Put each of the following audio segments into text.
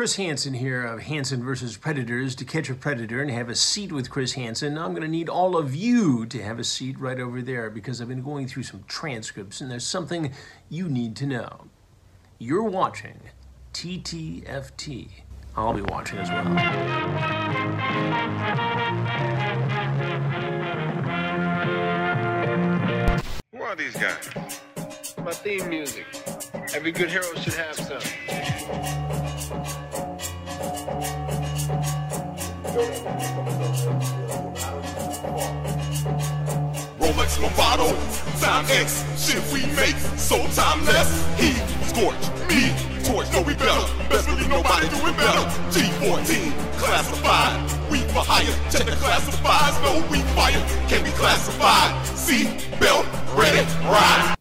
Chris Hansen here of Hansen versus Predators to catch a predator and have a seat with Chris Hansen. I'm going to need all of you to have a seat right over there because I've been going through some transcripts and there's something you need to know. You're watching TTFT. I'll be watching as well. Who are these guys? My theme music. Every good hero should have some. Rolex Movado, Timex, shit we make, so timeless. He scorch, me torch, no we better. Best believe nobody doing better. G14, classified, we for hire. Check the classifieds, no we fire. can't be classified. Seat belt, ready, ride.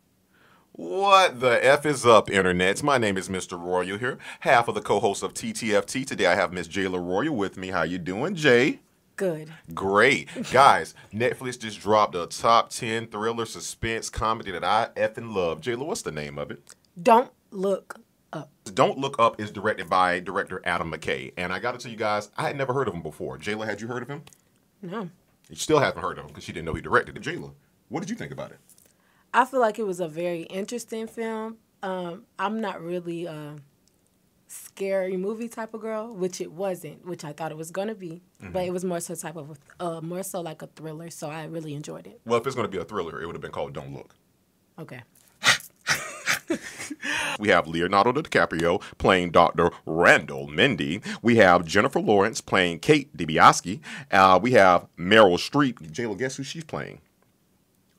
What the F is up, internets? My name is Mr. Royal here, half of the co-host of TTFT. Today I have Miss Jayla Royal with me. How you doing, Jay? Good. Great. Guys, Netflix just dropped a top 10 thriller suspense comedy that I effing love. Jayla, what's the name of it? Don't look up. Don't Look Up is directed by director Adam McKay. And I got to tell you guys, I had never heard of him before. Jayla, had you heard of him? No. You still haven't heard of him because she didn't know he directed it. Jayla, what did you think about it? I feel like it was a very interesting film. Um, I'm not really a scary movie type of girl, which it wasn't, which I thought it was gonna be. But it was more so type of uh, more so like a thriller. So I really enjoyed it. Well, if it's going to be a thriller, it would have been called Don't Look. Okay. We have Leonardo DiCaprio playing Dr. Randall Mindy. We have Jennifer Lawrence playing Kate Dibiasky. Uh, we have Meryl Streep. Jayla, guess who she's playing?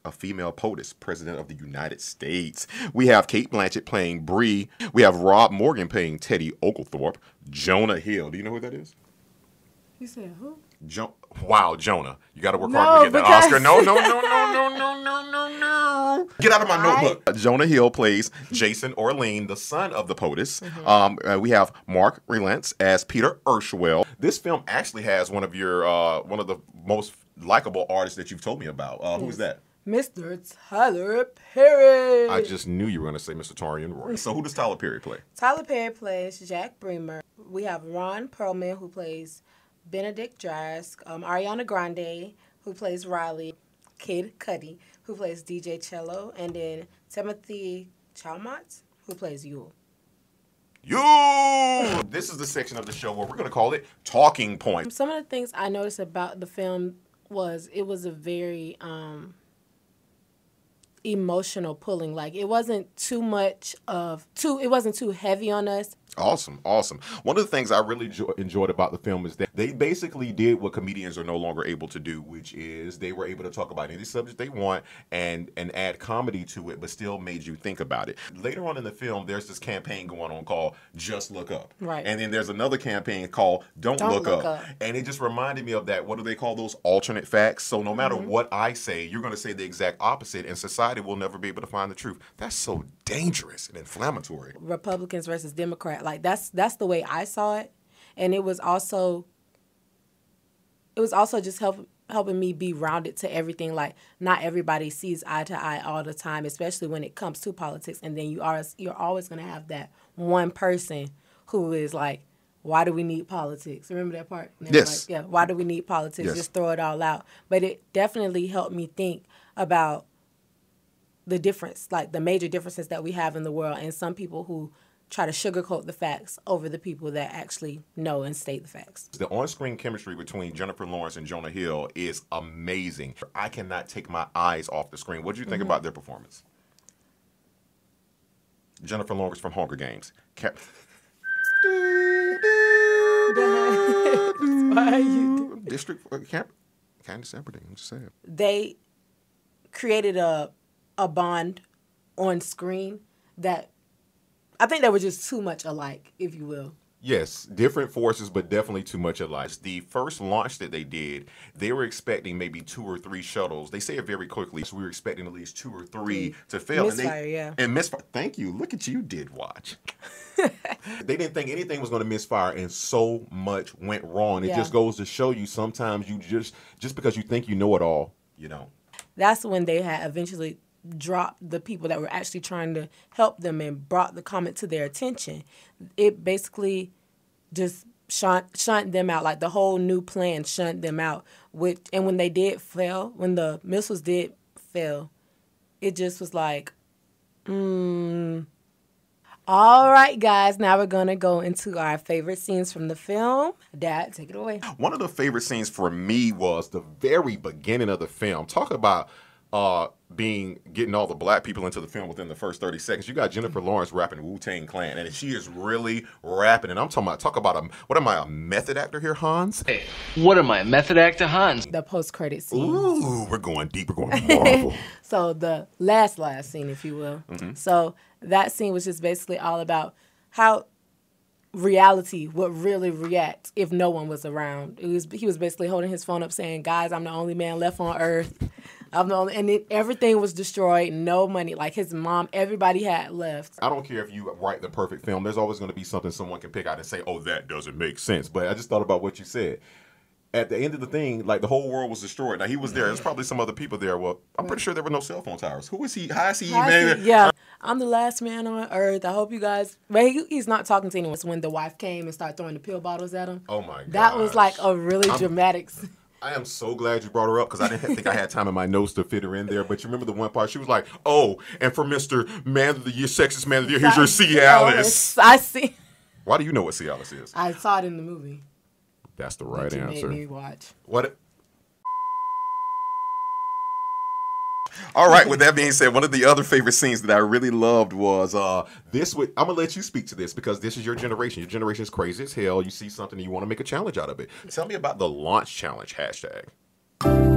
A female POTUS, President of the United States. We have Cate Blanchett playing Brie. We have Rob Morgan playing Teddy Oglethorpe. Jonah Hill. Do you know who that is? You said who? Jo- wow, Jonah. You got to work No, hard to get that because- Oscar. No, no, no, no, no, no, no, no, no. Get out of my notebook. Jonah Hill plays Jason Orlean, the son of the POTUS. Mm-hmm. Um, uh, we have Mark Rylance as Peter Isherwell. This film actually has one of your uh, one of the most likable artists that you've told me about. Uh, Who's that? Mr. Tyler Perry. I just knew you were going to say Mr. Torian Roy. So who does Tyler Perry play? Tyler Perry plays Jack Bremer. We have Ron Perlman who plays Benedict Drask. Um, Ariana Grande who plays Riley. Kid Cudi who plays DJ Chello, and then Timothée Chalamet who plays Yule. You. This is the section of the show where we're going to call it Talking Points. Some of the things I noticed about the film was it was a very um, emotional pulling. Like it wasn't too much of too. It wasn't too heavy on us. Awesome, awesome. One of the things I really jo- enjoyed about the film is that they basically did what comedians are no longer able to do, which is they were able to talk about any subject they want and and add comedy to it, but still made you think about it. Later on in the film, there's this campaign going on called "Just Look Up," Right. And then there's another campaign called "Don't, Don't Look, Look up. Up. and it just reminded me of that. What do they call those alternate facts? So no matter mm-hmm. what I say, you're going to say the exact opposite, and society will never be able to find the truth. That's so dangerous and inflammatory. Republicans versus Democrat. Like that's that's the way I saw it, and it was also it was also just help, helping me be rounded to everything. Like not everybody sees eye to eye all the time, especially when it comes to politics. And then you are you're always gonna have that one person who is like. Why do we need politics? Remember that part? And Yes. Like, yeah. Why do we need politics? Yes. Just throw it all out. But it definitely helped me think about the difference, like the major differences that we have in the world, and some people who try to sugarcoat the facts over the people that actually know and state the facts. The on-screen chemistry between Jennifer Lawrence and Jonah Hill is amazing. I cannot take my eyes off the screen. What do you think about their performance? Jennifer Lawrence from Hunger Games. Cap- District uh, Camp. Katniss Everdeen. I'm just saying. They created a a bond on screen that I think they were just too much alike, if you will. Yes, different forces, but definitely too much alike. The first launch that they did, they were expecting maybe two or three shuttles. They say it very quickly, so we were expecting at least two or three to fail. and Misfire, they, yeah. And misfire. Thank you. Look at you, did watch. they didn't think anything was going to misfire, and so much went wrong. It Yeah. just goes to show you sometimes you just just because you think you know it all, you know. That's when they had eventually dropped the people that were actually trying to help them and brought the comment to their attention. It basically just shunt shunt them out. Like the whole new plan shunt them out. Which and when they did fail, when the missiles did fail, it just was like, mm. All right, guys. Now we're gonna go into our favorite scenes from the film. Dad, take it away. One of the favorite scenes for me was the very beginning of the film. Talk about uh being getting all the black people into the film within the first 30 seconds. You got Jennifer Lawrence rapping Wu Tang Clan, and she is really rapping. And I'm talking about talk about a what am I a method actor here, Hans? Hey, what am I, method actor Hans? The post credit scene. Ooh, we're going deep. We're going Marvel. So the last last scene, if you will. So that scene was just basically all about how reality would really react if no one was around. It was he was basically holding his phone up saying, "Guys, I'm the only man left on earth. I'm the only," and it, everything was destroyed. No money. Like his mom, everybody had left. I don't care if you write the perfect film. There's always going to be something someone can pick out and say, "Oh, that doesn't make sense." But I just thought about what you said. At the end of the thing, like the whole world was destroyed. Now he was there. There's probably some other people there. Well, I'm pretty sure there were no cell phone towers. Who is he? How is he even? see- yeah, I'm the last man on earth. I hope you guys. But he, he's not talking to anyone. It's when the wife came and started throwing the pill bottles at him. Oh my god. That was like a really dramatic. s- I am so glad you brought her up because I didn't think I had time in my notes to fit her in there. But you remember the one part? She was like, "Oh, and for Mister Man of the Year, Sexist Man of the Year, here's your Cialis." I see. Why do you know what Cialis is? I saw it in the movie. That's the right answer. Watch. What? All right. With that being said, one of the other favorite scenes that I really loved was uh this. Would I'm gonna let you speak to this because this is your generation. Your generation is crazy as hell. You see something and you want to make a challenge out of it. Tell me about the launch challenge hashtag.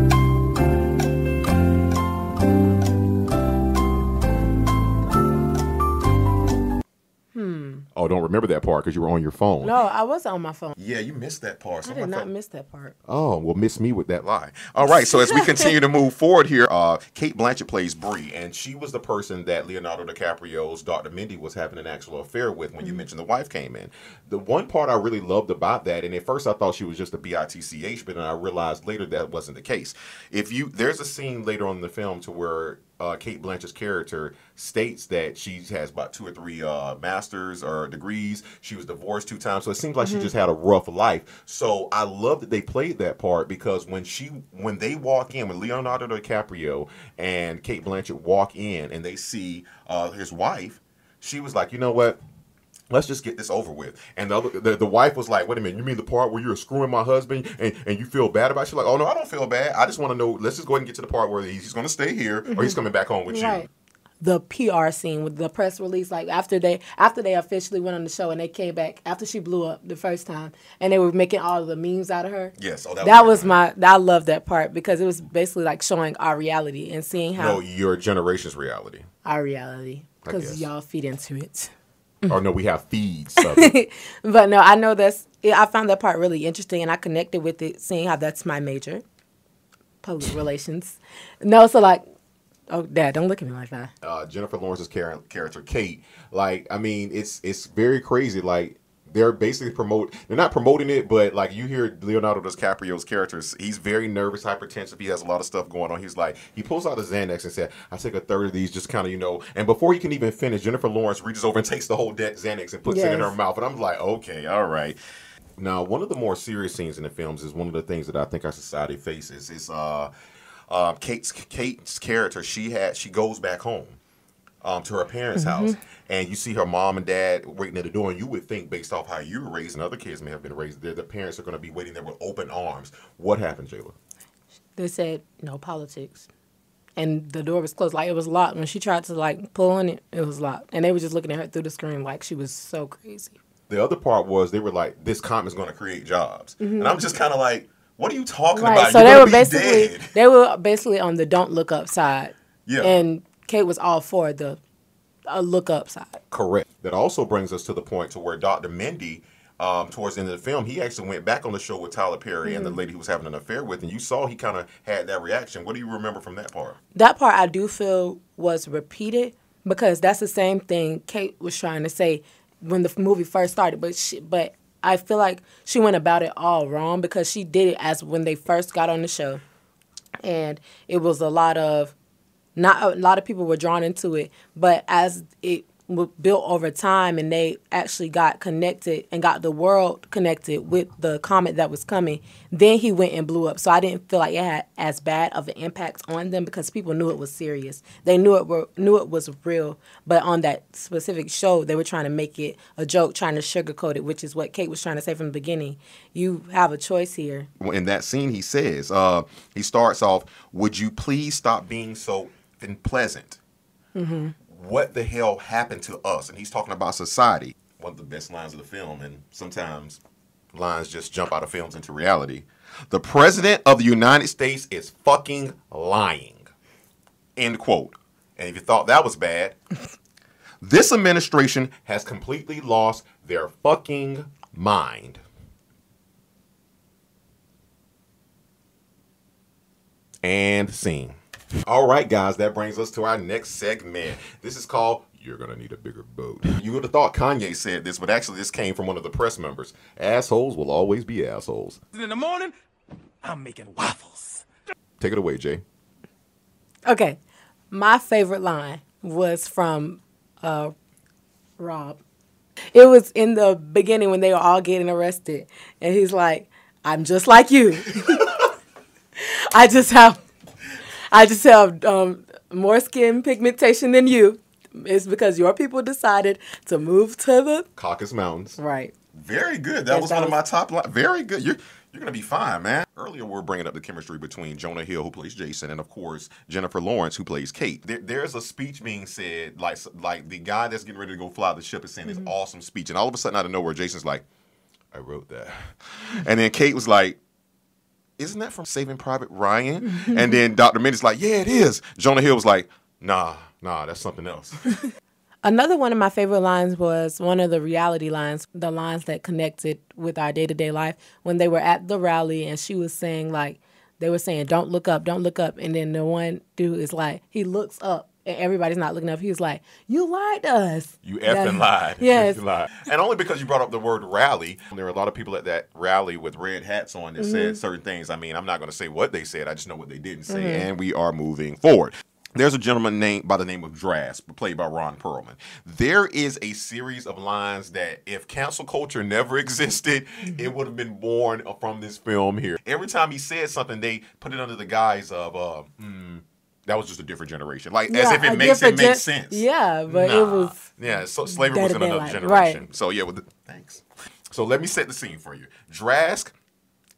Oh, don't remember that part because you were on your phone. No, I was on my phone. Yeah, you missed that part. I did not fa- miss that part. Oh, well, miss me with that lie. All right, so as we continue to move forward here, uh, Cate Blanchett plays Brie, and she was the person that Leonardo DiCaprio's Dr. Mindy was having an actual affair with when you mentioned the wife came in. The one part I really loved about that, and at first I thought she was just a bitch, but then I realized later that wasn't the case. If you, there's a scene later on in the film to where uh, Cate Blanchett's character states that she has about two or three uh, masters or degrees. She was divorced two times, so it seems like she just had a rough life. So I love that they played that part because when she when they walk in, when Leonardo DiCaprio and Cate Blanchett walk in and they see uh, his wife, she was like, you know what? Let's just get this over with. And the, other, the the wife was like, "Wait a minute, you mean the part where you're screwing my husband and, and you feel bad about?" it? She's like, "Oh no, I don't feel bad. I just want to know. Let's just go ahead and get to the part where he's, he's going to stay here or he's mm-hmm. coming back home with Right. you." The PR scene with the press release, like after they after they officially went on the show and they came back after she blew up the first time and they were making all of the memes out of her. Yes. Oh, that, That was was my I love that part because it was basically like showing our reality and seeing how no your generation's reality. our reality because y'all feed into it. Or no, we have feeds. But no, I know that's. yeah, I found that part really interesting, and I connected with it, seeing how that's my major, public relations. No, so like, oh, Dad, don't look at me like that. uh, Jennifer Lawrence's char- character Kate. Like, I mean, it's it's very crazy. Like, they're basically promote. They're not promoting it, but like you hear Leonardo DiCaprio's characters. He's very nervous, hypertensive. He has a lot of stuff going on. He's like, he pulls out a Xanax and said, "I take a third of these, just kind of, you know." And before he can even finish, Jennifer Lawrence reaches over and takes the whole deck Xanax and puts it in her mouth. And I'm like, okay, all right. Now, one of the more serious scenes in the films is one of the things that I think our society faces. Is uh, uh, Kate's Kate's character. She had she goes back home um, to her parents' house, and you see her mom and dad waiting at the door, and you would think, based off how you were raised and other kids may have been raised, that the parents are going to be waiting there with open arms. What happened, Jayla? They said no politics, and the door was closed. Like it was locked. When she tried to like pull on it, it was locked, and they were just looking at her through the screen like she was so crazy. The other part was they were like, "This comp is going to create jobs," and I'm just kind of like, "What are you talking Right. about? So You're they were basically dead." they were basically on the don't look up side. Yeah. And Kate was all for the uh, look up side. Correct. That also brings us to the point to where Dr. Mindy, um, towards the end of the film, he actually went back on the show with Tyler Perry and the lady he was having an affair with, and you saw he kind of had that reaction. What do you remember from that part? That part I do feel was repeated because that's the same thing Kate was trying to say when the movie first started. But she, but I feel like she went about it all wrong because she did it as when they first got on the show, and it was a lot of not a lot of people were drawn into it. But as it built over time and they actually got connected and got the world connected with the comet that was coming then he went and blew up. So i didn't feel like it had as bad of an impact on them because people knew it was serious. They knew it were knew it was real but on that specific show they were trying to make it a joke trying to sugarcoat it which is what kate was trying to say from the beginning. You have a choice here. In that scene he says uh he starts off would you please stop being so unpleasant mm-hmm. what the hell happened to us? And he's talking about society. One of the best lines of the film and sometimes lines just jump out of films into reality. The president of the united states is fucking lying. End quote. And if you thought that was bad this administration has completely lost their fucking mind. And scene. All right, guys, that brings us to our next segment. This is called You're Gonna Need a Bigger Boat. You would have thought Kanye said this, but actually, this came from one of the press members. Assholes will always be assholes. In the morning, I'm making waffles. Take it away, Jay. Okay, my favorite line was from uh, Rob. It was in the beginning when they were all getting arrested, and he's like, "I'm just like you. I just have, I just have um, more skin pigmentation than you. It's because your people decided to move to the Caucasus Mountains. right." Very good. That Yes, was that one of my top lines. Very good. You're you're gonna be fine, man. Earlier, we were bringing up the chemistry between Jonah Hill, who plays Jason, and of course Jennifer Lawrence, who plays Kate. There, there's a speech being said, like like the guy that's getting ready to go fly the ship is saying Mm-hmm. this awesome speech, and all of a sudden, out of nowhere, Jason's like, "I wrote that," and then Kate was like. Isn't that from Saving Private Ryan? and then Dr. Mindy's like, yeah, it is. Jonah Hill was like, nah, nah, that's something else. Another one of my favorite lines was one of the reality lines, the lines that connected with our day to day life when they were at the rally and she was saying, like, they were saying, don't look up, don't look up. And then the one dude is like, he looks up and everybody's not looking up. He's like, you lied to us. You effing lied. Yes. You lied. And only because you brought up the word rally. There were a lot of people at that rally with red hats on that Mm-hmm. said certain things. I mean, I'm not going to say what they said. I just know what they didn't say. Mm-hmm. And we are moving forward. There's a gentleman named by the name of Drask, played by Ron Perlman. There is a series of lines that, if cancel culture never existed, Mm-hmm. it would have been born from this film here. Every time he said something, they put it under the guise of, uh, hmm, that was just a different generation. Like, as if it makes it different make sense. Yeah, but it was Yeah, so slavery was in another life, generation. right. So yeah, with the, thanks. So let me set the scene for you. Drask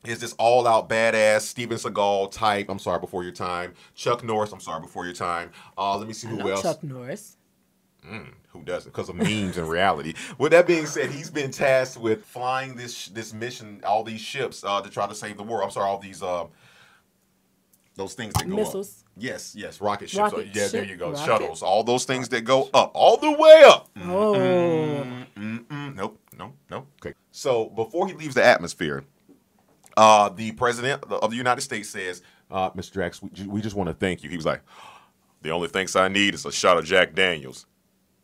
is this all-out badass Steven Seagal type. I'm sorry before your time. Chuck Norris. I'm sorry before your time. Uh, let me see who else. Chuck Norris. Who doesn't? Because of memes and reality. With that being said, he's been tasked with flying this this mission, all these ships uh, to try to save the world. I'm sorry, all these uh, those things that go Missiles. up. Yes, yes, rocket ships. Rocket Uh, yeah, there you go. rocket. Shuttles, all those things that go up, all the way up. Oh. Mm, nope, no, no. Okay. So before he leaves the atmosphere, uh, the president of the United States says, uh, "Mr. Drask, we, we just want to thank you." He was like, "The only thanks I need is a shot of Jack Daniels."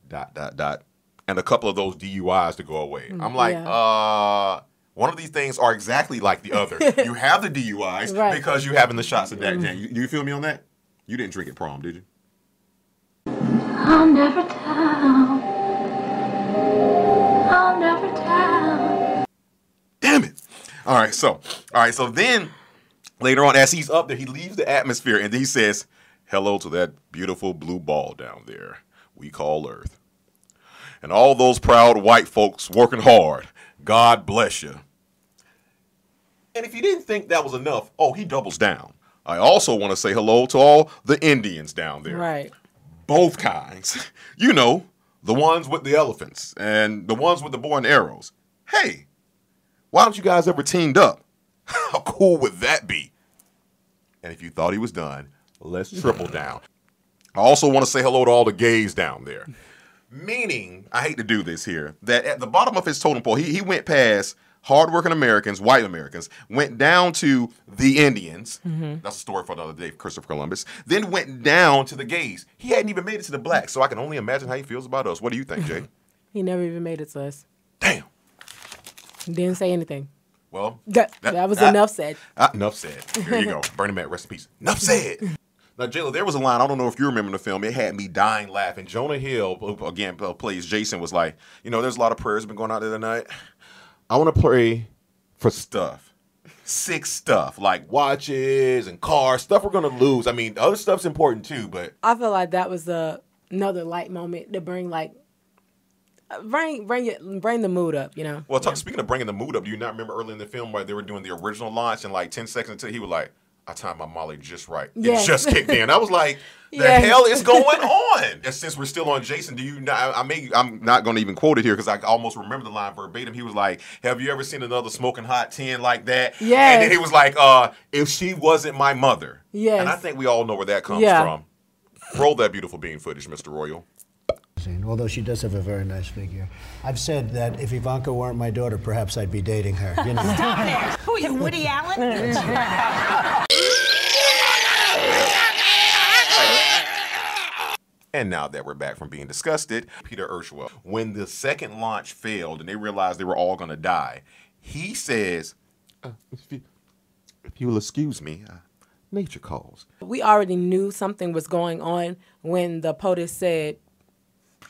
Dot dot dot, and a couple of those DUIs to go away. I'm like, yeah. uh. One of these things are exactly like the other. you have the DUIs Right. because you having the shots of mm. Jack Daniels. You, you feel me on that? You didn't drink at prom, did you? I'll never tell. I'll never tell. Damn it. All right, so all right, so then later on, as he's up there, he leaves the atmosphere and he says, Hello to that beautiful blue ball down there we call Earth. And all those proud white folks working hard. God bless you. And if you didn't think that was enough, oh, he doubles down. I also want to say hello to all the Indians down there Right. both kinds. You know, the ones with the elephants and the ones with the bow and arrows. Hey, why don't you guys ever teamed up? How cool would that be? And if you thought he was done, let's triple down. I also want to say hello to all the gays down there. Meaning, I hate to do this here, that at the bottom of his totem pole, he, he went past hardworking Americans, white Americans, went down to the Indians. That's a story for another day, Christopher Columbus. Then went down to the gays. He hadn't even made it to the blacks, so I can only imagine how he feels about us. What do you think, Jay? He never even made it to us. Damn. Didn't say anything. Well, That, That- that was that- enough said. Ah, enough said. Here you go. Burning Man, rest in peace. Enough said. Now, Jayla, there was a line. I don't know if you remember the film. It had me dying laughing. Jonah Hill, who again uh, plays Jason, was like, you know, there's a lot of prayers been going out there tonight. I want to pray for stuff, sick stuff like watches and cars, stuff we're gonna lose. I mean, other stuff's important too, but I feel like that was a, another light moment to bring like bring bring it bring the mood up, you know. well, talk, speaking of bringing the mood up, do you not remember early in the film where they were doing the original launch and like ten seconds until he was like, "I timed my Molly just right. Yes. It just kicked in." I was like, "The Yes. hell is going on?" And since we're still on Jason, do you? Not, I may. I'm not going to even quote it here because I almost remember the line verbatim. He was like, "Have you ever seen another smoking hot ten like that?" Yeah. And then he was like, "Uh, if she wasn't my mother." Yes. And I think we all know where that comes Yeah. from. Roll that beautiful bean footage, Mr. Royal. Although she does have a very nice figure. I've said that if Ivanka weren't my daughter, perhaps I'd be dating her. You know. Who are you, Woody Allen? And now that we're back from being disgusted, Peter Isherwell, when the second launch failed and they realized they were all going to die, he says, uh, if, you, if you'll excuse me, uh, nature calls. We already knew something was going on when the POTUS said,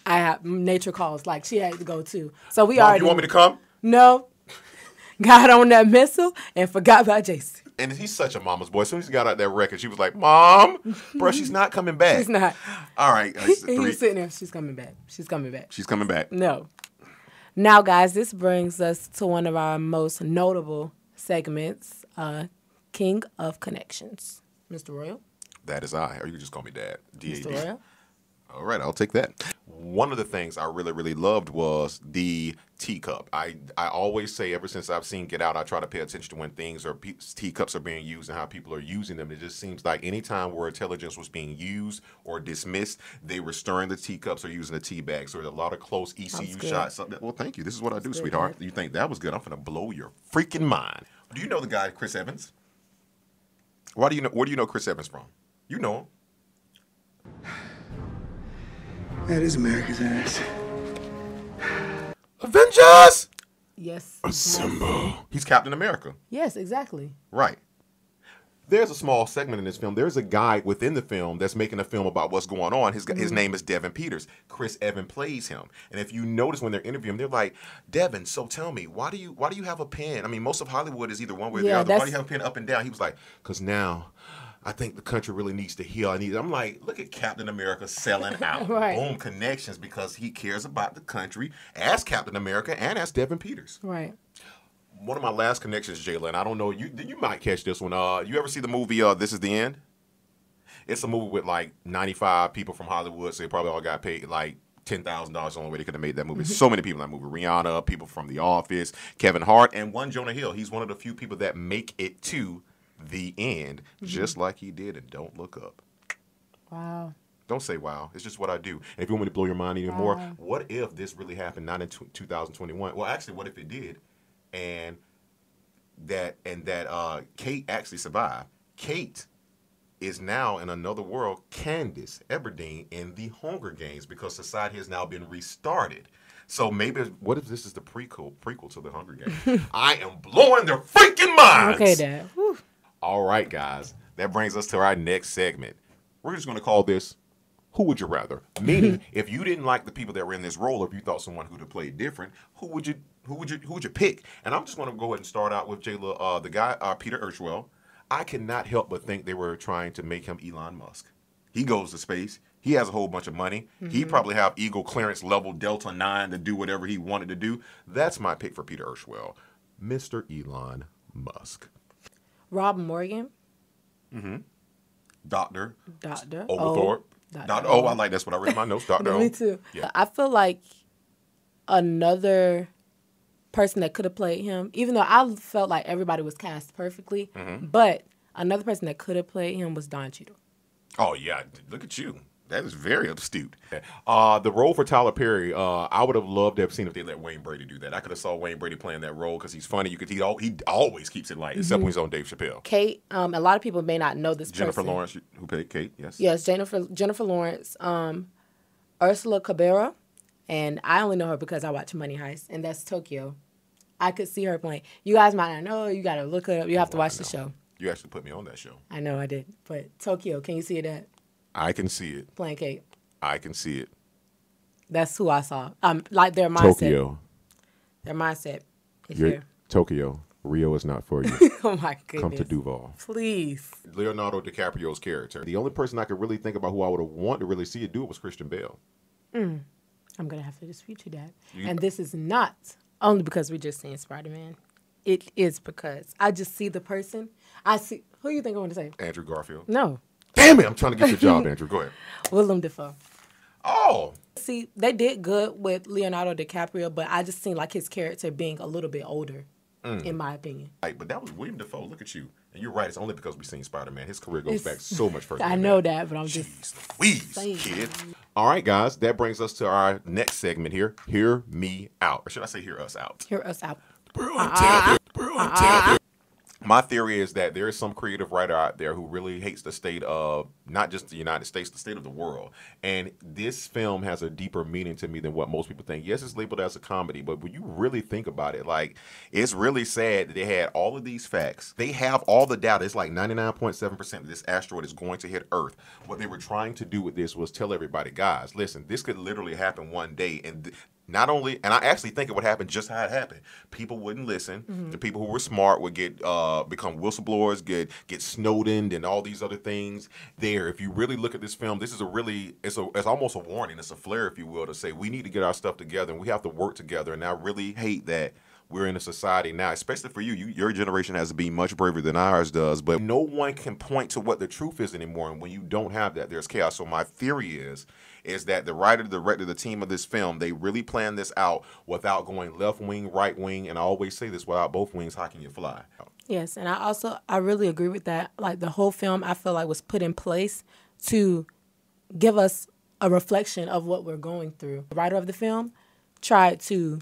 "I have nature calls." Like she had to go too. So we Mom, already you want me to come? no. Got on that missile and forgot about Jason. And he's such a mama's boy. As soon as he got out that record, she was like, Mom, bro, she's not coming back. She's not. All right. uh, He was sitting there. She's coming back. She's coming back. she's coming back. No. Now, guys, this brings us to one of our most notable segments, uh, King of Connections. Mr. Royal? That is I. Or you can just call me Dad. Mr. D-A-D. Royal? All right, I'll take that. One of the things I really, really loved was the teacup. I I always say ever since I've seen Get Out, I try to pay attention to when things or pe- teacups are being used and how people are using them. It just seems like anytime where intelligence was being used or dismissed, they were stirring the teacups or using the tea bags. So there's a lot of close ECU shots. Well, thank you. This is what I do, sweetheart. You think that was good? I'm gonna blow your freaking mind. Do you know the guy Chris Evans? Why do you know? Where do you know Chris Evans from? You know him. That is America's ass. Avengers. Yes. Assemble. He's Captain America. Yes, exactly. Right. There's a small segment in this film. There's a guy within the film that's making a film about what's going on. His his mm-hmm. name is Devin Peters. Chris Evan plays him. And if you notice when they're interviewing him, they're like, "Devin, so tell me, why do you why do you have a pen? I mean, most of Hollywood is either one way or Yeah, the other. Why do you have a pen up and down?" He was like, "Cause now." I think the country really needs to heal. I need. I'm like, look at Captain America selling out. Right. Boom connections because he cares about the country as Captain America and as Devin Peters Right. one of my last connections, Jayla, and I don't know you. You might catch this one. Uh, you ever see the movie? Uh, this is the end. It's a movie with like ninety five people from Hollywood, so they probably all got paid like ten thousand dollars. The only way they could have made that movie. so many people in that movie: Rihanna, people from The Office, Kevin Hart, and one Jonah Hill. He's one of the few people that make it to the end, just like he did. And don't look up. Wow. Don't say wow. It's just what I do. And if you want me to blow your mind even more, what if this really happened not in tw 2021? Well, actually, what if it did? And that and that uh, Kate actually survived. Kate is now in another world. Katniss Everdeen in the Hunger Games because society has now been restarted. So maybe what if this is the prequel prequel to the Hunger Games? I am blowing their freaking minds. Okay, Dad. All right, guys. That brings us to our next segment. We're just going to call this Who Would You Rather? Meaning, if you didn't like the people that were in this role, or if you thought someone who'd have played different, who would you who would you who would you pick? And I'm just going to go ahead and start out with Jayla, uh, the guy uh, Peter Isherwell. I cannot help but think they were trying to make him Elon Musk. He goes to space. He has a whole bunch of money. He probably have Eagle clearance level Delta 9 to do whatever he wanted to do. That's my pick for Peter Isherwell. Mr. Elon Musk. Rob Morgan, Doctor Doctor Oglethorpe. Dr. Dr. Oh, I like that's what I read in my notes. Dr. Me too. Yeah. I feel like another person that could have played him, even though I felt like everybody was cast perfectly, Mm-hmm. but another person that could have played him was Don Cheadle. Oh yeah, look at you. That is very astute. Uh, the role for Tyler Perry, uh, I would have loved to have seen if they let Wayne Brady do that. I could have saw Wayne Brady playing that role because he's funny. You could he, al- he always keeps it light, except when he's on Dave Chappelle. Kate, um, a lot of people may not know this Jennifer person. Lawrence, who played Kate, yes. Yes, Jennifer Jennifer Lawrence, um, Úrsula Corberó, and I only know her because I watch Money Heist, and that's Tokyo. I could see her playing. You guys might not know. You got to look it up. You have to watch the show. You actually put me on that show. I know I did. But Tokyo, can you see that I can see it. playing Kate? I can see it. That's who I saw. Um, like their mindset. Tokyo. Their mindset. If You're, you're, Tokyo. Rio is not for you. oh my goodness. Come to Duval. Please. Leonardo DiCaprio's character. The only person I could really think about who I would have wanted to really see it do it was Christian Bale. Mm. I'm gonna have to dispute you that. You- and this is not only because we just seen Spider Man. It is because I just see the person. I see who you think I want to say? Andrew Garfield. No. Damn it! I'm trying to get your job, Andrew. Go ahead. Willem Dafoe. Oh. See, they did good with Leonardo DiCaprio, but I just seen like his character being a little bit older, Mm. in my opinion. Right, but that was Willem Dafoe. Look at you. And you're right. It's only because we've seen Spider Man. His career goes It's- back so much further. I know that, but I'm just Please, saying. kid. All right, guys. That brings us to our next segment here. Hear me out. Or should I say, hear us out? Hear us out. My theory is that there is some creative writer out there who really hates the state of not just the United States, the state of the world. And this film has a deeper meaning to me than what most people think. Yes, it's labeled as a comedy, but when you really think about it, like it's really sad that they had all of these facts. They have all the data. It's like 99.7% that this asteroid is going to hit Earth. What they were trying to do with this was tell everybody, guys, listen, this could literally happen one day. And th- not only, and I actually think it would happen just how it happened. People wouldn't listen. Mhm. The people who were smart would get uh, become whistleblowers, get get Snowden, and all these other things. There, if you really look at this film, this is a really it's a it's almost a warning. It's a flare, if you will, to say we need to get our stuff together and we have to work together. And I really hate that we're in a society now, especially for you, you your generation has to be much braver than ours does. But no one can point to what the truth is anymore. And when you don't have that, there's chaos. So my theory is is that the writer, the director, the team of this film, they really planned this out without going left wing, right wing, and I always say this: without both wings, how can you fly? Yes, and I also I really agree with that. Like the whole film, I feel like was put in place to give us a reflection of what we're going through. The writer of the film tried to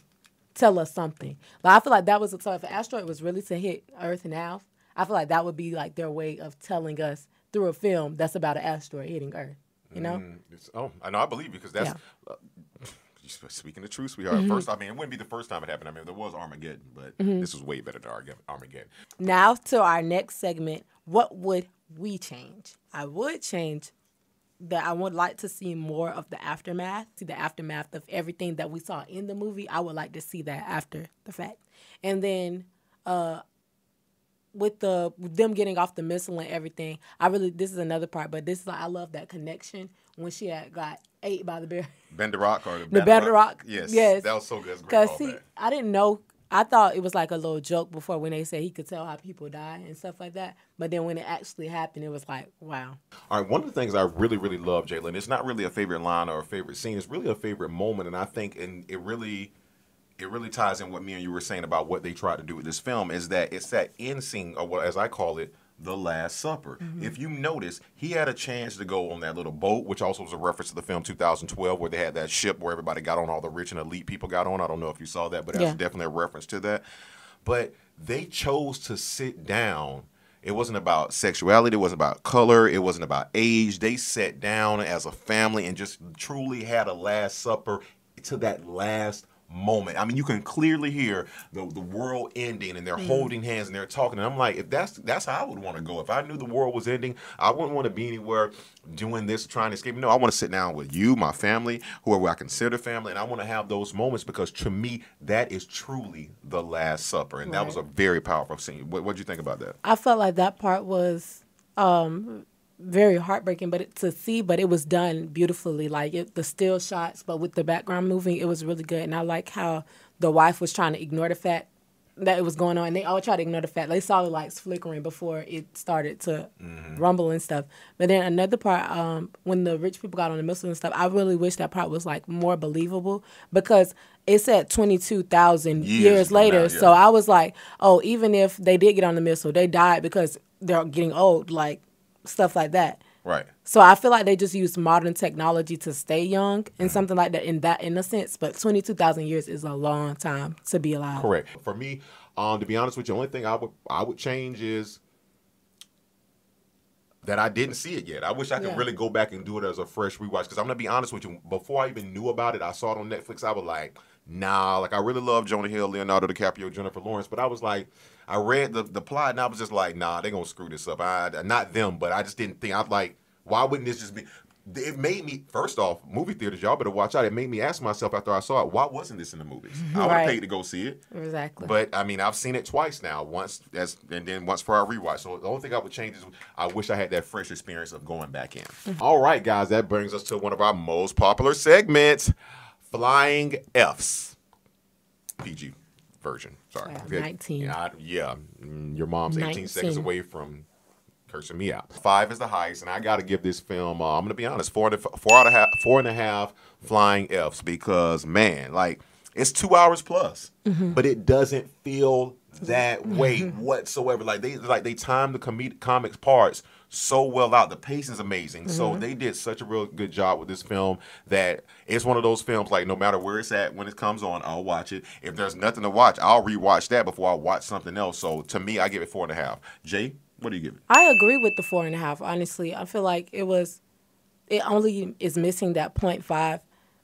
tell us something. Like I feel like that was so if an asteroid was really to hit Earth now, I feel like that would be like their way of telling us through a film that's about an asteroid hitting Earth. You know? Mm, it's- oh, I know. I believe you because that's. Uh, Speaking the truth, sweetheart. Mhm. First, I mean, it wouldn't be the first time it happened. I mean, there was Armageddon, but Mhm. this was way better than Armageddon. Now to our next segment. What would we change? I would change that I would like to see more of the aftermath, see the aftermath of everything that we saw in the movie. I would like to see that after the fact. And then uh with the with them getting off the missile and everything, I really this is another part, but this is like I love that connection when she had got ate by the bear. Bender Rock or The Better Rock. Yes, Yes. that was so good. That's a great Cause callback. see, I didn't know. I thought it was like a little joke before when they said he could tell how people die and stuff like that. But then when it actually happened, it was like, wow. All right, one of the things I really, really love, Jalen, it's not really a favorite line or a favorite scene. It's really a favorite moment, and I think, and it really, it really ties in what me and you were saying about what they tried to do with this film. Is that it's that end scene, or what, as I call it, the Last Supper. Mhm. If you notice, he had a chance to go on that little boat, which also was a reference to the film 2012, where they had that ship where everybody got on, all the rich and elite people got on. I don't know if you saw that, but that's Yeah. definitely a reference to that. But they chose to sit down. It wasn't about sexuality. It wasn't about color. It wasn't about age. They sat down as a family and just truly had a last supper to that last moment. I mean, you can clearly hear the, the world ending and they're Mhm. holding hands and they're talking. And I'm like, if that's that's how I would want to go. If I knew the world was ending, I wouldn't want to be anywhere doing this, trying to escape. No, I want to sit down with you, my family, whoever I consider family, and I want to have those moments because to me, that is truly the Last Supper. And that was a very powerful scene. What what do you think about that? I felt like that part was um, very heartbreaking, but it, to see, but it was done beautifully. Like it, the still shots, but with the background moving, it was really good. And I like how the wife was trying to ignore the fact that it was going on, and they all tried to ignore the fact they saw the lights flickering before it started to rumble and stuff. But then another part, um, when the rich people got on the missile and stuff, I really wish that part was like more believable because it said twenty two thousand Years years later. now, So. I was like, oh, even if they did get on the missile, they died because they're getting old, like stuff like that. Right. So I feel like they just use modern technology to stay young Mm-hmm. and something like that in that in a sense. But twenty two thousand years is a long time to be alive. Correct. For me, um, to be honest with you, the only thing I would I would change is that I didn't see it yet. I wish I could Yeah. really go back and do it as a fresh rewatch. Because I'm gonna be honest with you, before I even knew about it, I saw it on Netflix. I was like, nah, like I really love Jonah Hill, Leonardo DiCaprio, Jennifer Lawrence, but I was like, I read the, the plot and I was just like, nah, they're gonna screw this up. I not them, but I just didn't think I was like, why wouldn't this just be it made me first off movie theaters y'all better watch out. It made me ask myself after i saw it why wasn't this in the movies? I would have Right. paid to go see it. Exactly. but i mean i've seen it twice now once as and then once for our rewatch. So the only thing i would change is i wish i had that fresh experience of going back in. All right guys that brings us to one of our most popular segments flying f's. Pg version sorry. Wow, Okay. 19. yeah, I- yeah. Mm, your mom's 18 seconds away from cursing me out. Five is the highest, and I got to give this film. Uh, I'm gonna be honest, four and a, four out of half, four and a half flying Fs because man, like it's two hours plus, Mm-hmm. but it doesn't feel that way whatsoever. Like they like they timed the comedic comics parts so well out. The pace is amazing. So Mm-hmm. they did such a real good job with this film that it's one of those films like no matter where it's at when it comes on, I'll watch it. If there's nothing to watch, I'll rewatch that before I watch something else. So to me, I give it four and a half. Jay, what do you give it? I agree with the four and a half. Honestly, I feel like it was, it only is missing that point five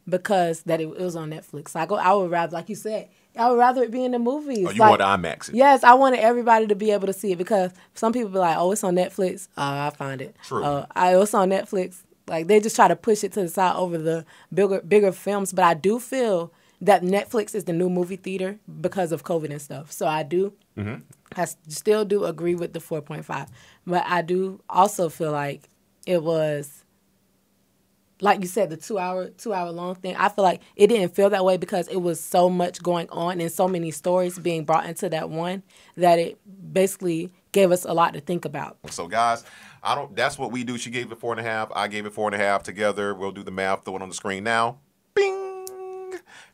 because that it, it was on Netflix. I go I would rather, like you said, I would rather it be in the movies. Oh, you like, want IMAX it? Yes, I wanted everybody to be able to see it because some people be like, "Oh, it's on Netflix." Oh, I find it. True. Uh, I it's on Netflix. Like they just try to push it to the side over the bigger bigger films. But I do feel that Netflix is the new movie theater because of COVID and stuff. So I do. Mm-hmm. I still do agree with the four point five, but I do also feel like it was like you said, the two hour two hour long thing, I feel like it didn't feel that way because it was so much going on and so many stories being brought into that one that it basically gave us a lot to think about. So guys, I don't. That's what we do. She gave it four and a half. I gave it four and a half. Together, we'll do the math. Throw it on the screen now. Bing.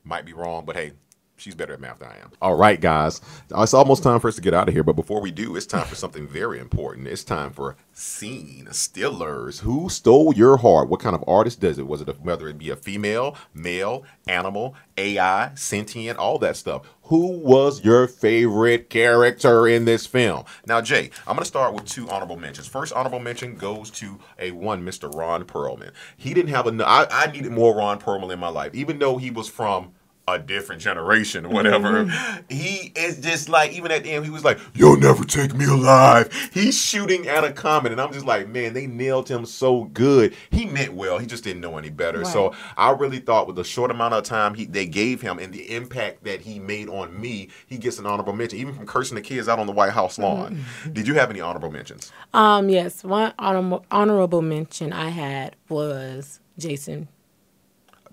Might be wrong, but hey. She's better at math than I am. All right, guys. It's almost time for us to get out of here. But before we do, it's time for something very important. It's time for Scene Stillers. Who stole your heart? What kind of artist does it? Was it a, whether it be a female, male, animal, AI, sentient, all that stuff? Who was your favorite character in this film? Now, Jay, I'm going to start with two honorable mentions. First honorable mention goes to a one, Mr. Ron Perlman. He didn't have enough. I, I needed more Ron Perlman in my life, even though he was from a different generation, or whatever. He is just like, even at the end, he was like, You'll never take me alive. He's shooting at a comet. And I'm just like, Man, they nailed him so good. He meant well. He just didn't know any better. So I really thought with the short amount of time he they gave him and the impact that he made on me, he gets an honorable mention, even from cursing the kids out on the White House lawn. Did you have any honorable mentions? Um, yes, one honorable mention I had was Jason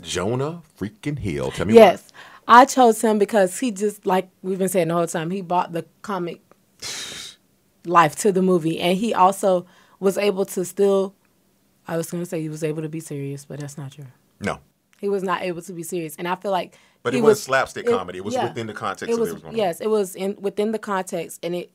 Jonah freaking Hill. Tell me Yes, I chose him because he just like we've been saying the whole time. He brought the comic life to the movie, and he also was able to still. I was going to say he was able to be serious, but that's not true. No. He was not able to be serious, and I feel like. But it was slapstick comedy. It was within the context It of was, it was going on. yes, it was in within the context, and it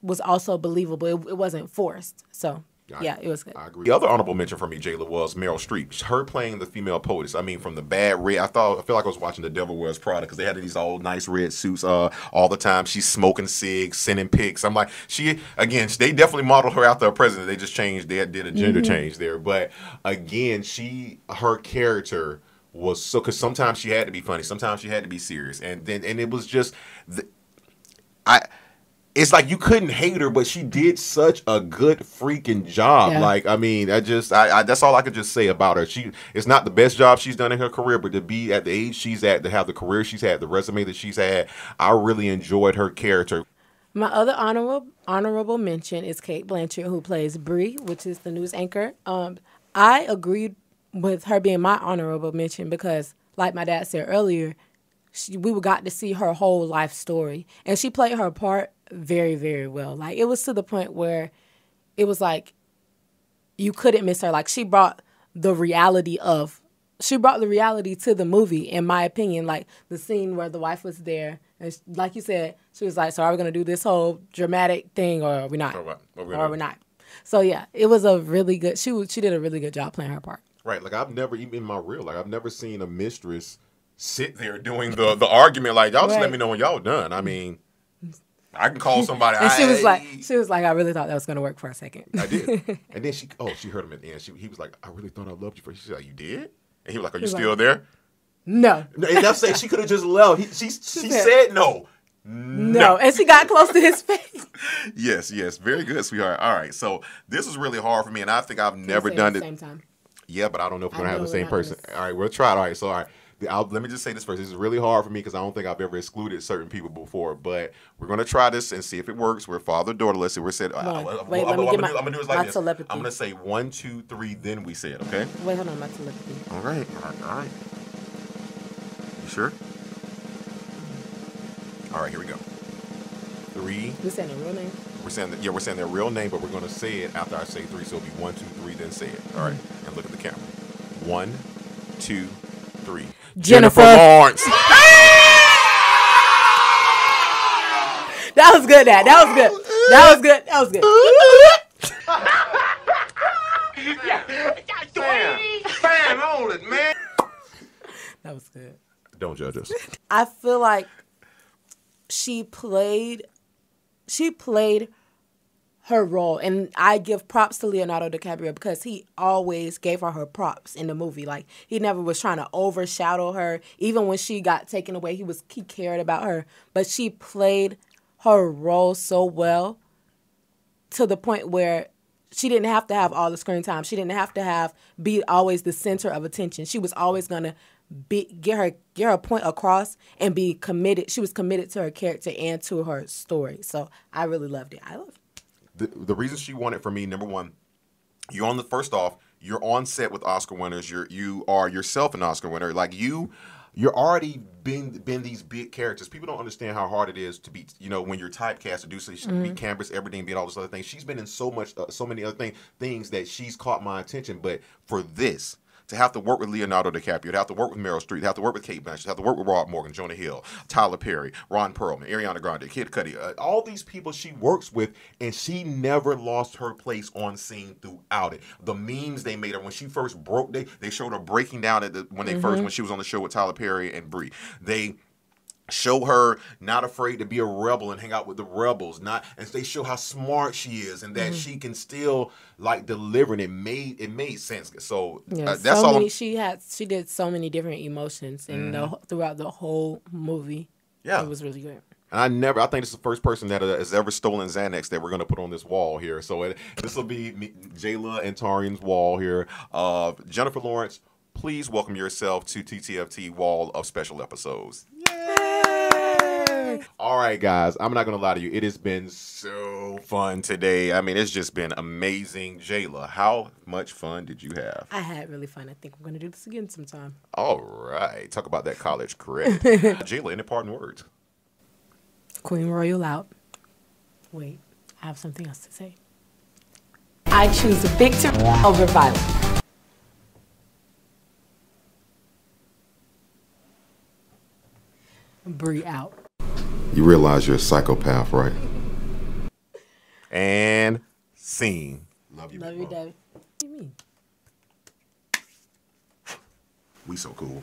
was also believable. It, it wasn't forced, so yeah, it was good. I agree. The other honorable mention for me, Jayla, was Meryl Streep. Her playing the female POTUS. I mean, from the bad red. I thought I feel like I was watching The Devil Wears Prada because they had these old nice red suits uh, all the time. She's smoking cigs, sending pics. I'm like, she again. They definitely modeled her after a president. They just changed. They did a gender Mm-hmm. change there, but again, she her character was so because sometimes she had to be funny, sometimes she had to be serious, and then and it was just. The, it's like you couldn't hate her, but she did such a good freaking job. Yeah. Like, I mean, I just, I, I, that's all I could just say about her. She, it's not the best job she's done in her career, but to be at the age she's at, to have the career she's had, the resume that she's had, I really enjoyed her character. My other honorable honorable mention is Cate Blanchett, who plays Brie, which is the news anchor. Um, I agreed with her being my honorable mention because, like my dad said earlier, she, we got to see her whole life story, and she played her part very, very well. Like it was to the point where it was like you couldn't miss her. Like she brought the reality of she brought the reality to the movie, in my opinion. Like the scene where the wife was there, and sh- like you said, she was like, "So are we gonna do this whole dramatic thing, or are we not? Or what? What we or are we not?" So yeah, it was a really good. She she did a really good job playing her part. Right. Like, I've never, even in my real, life, I've never seen a mistress sit there doing the, the argument. Like, y'all just let me know when y'all done. I mean, I can call somebody. And she was like, she was like, I really thought that was gonna work for a second. I did. and then she, oh, she heard him at the end. She, he was like, I really thought I loved you first. She said, You did? And he was like, Are you still like- there? No. Enough say she could have just left. He, she she said no. No. And she got close to his face. Yes, yes, very good, sweetheart. All right, so this was really hard for me, and I think I've never done at it. the same time. Yeah, but I don't know if we're I gonna have the same person. All right, we'll try it. All right, so all right. I'll, let me just say this first. This is really hard for me because I don't think I've ever excluded certain people before. But we're gonna try this and see if it works. We're father daughter. Let's see. We're said. One. I, Wait, am let me gonna, get do, my- I'm gonna do it like this. telepathy. I'm gonna say one, two, three. Then we say it. Okay. Wait, hold on, my telepathy. All right. All right. All right. You sure? All right. Here we go. Three. You saying a real name? We're saying that, yeah, we're saying their real name, but we're going to say it after I say three. So it'll be one, two, three, then say it. All right. Mm-hmm. And look at the camera. One, two, three. Jennifer. Lawrence. That was good. That that was good. That was good. That was good. Bam, bam on it, man. That was good. Don't judge us. I feel like she played she played her role and I give props to Leonardo DiCaprio because he always gave her her props in the movie like he never was trying to overshadow her even when she got taken away he was he cared about her but she played her role so well to the point where she didn't have to have all the screen time. She didn't have to have be always the center of attention. She was always gonna be get her get her point across and be committed. She was committed to her character and to her story. So I really loved it. I loved it. The, the reason she won it for me, number one, you're on the first off, you're on set with Oscar winners. You're you are yourself an Oscar winner. Like you, you're already been been these big characters. People don't understand how hard it is to be. You know, when you're typecast to do so, to be. Canvas, everything, being all this other things. She's been in so much, uh, so many other things, things that she's caught my attention. But for this. To have to work with Leonardo DiCaprio, to have to work with Meryl Streep, to have to work with Cate Blanchett, to have to work with Rob Morgan, Jonah Hill, Tyler Perry, Ron Perlman, Ariana Grande, Kid Cudi, uh, all these people she works with, and she never lost her place on scene throughout it. The memes they made her when she first broke, they they showed her breaking down at the when they first Mhm. when she was on the show with Tyler Perry and Brie. They show her not afraid to be a rebel and hang out with the rebels not and they show how smart she is and that Mhm. she can still like deliver and it made it made sense so Yeah, uh, that's so all many. She had she did so many different emotions the, Mhm. throughout the whole movie. Yeah. it was really good. And I never, I think this is the first person that uh, has ever stolen Xanax that we're going to put on this wall here. So it, this will be me, Jayla and Tarian's wall here. Uh, Jennifer Lawrence, please welcome yourself to TTFT Wall of Special Episodes. All right, guys, I'm not going to lie to you. It has been so fun today. I mean, it's just been amazing. Jayla, how much fun did you have? I had really fun. I think we're gonna do this again sometime. All right. Talk about that college credit. Jayla, any parting words? Queen Royal out. Wait, I have something else to say. I choose a victory over violence. Bree out. You realize you're a psychopath, right? And scene. Love you. Love you, Debbie. What do you mean? We so cool.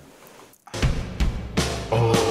Let's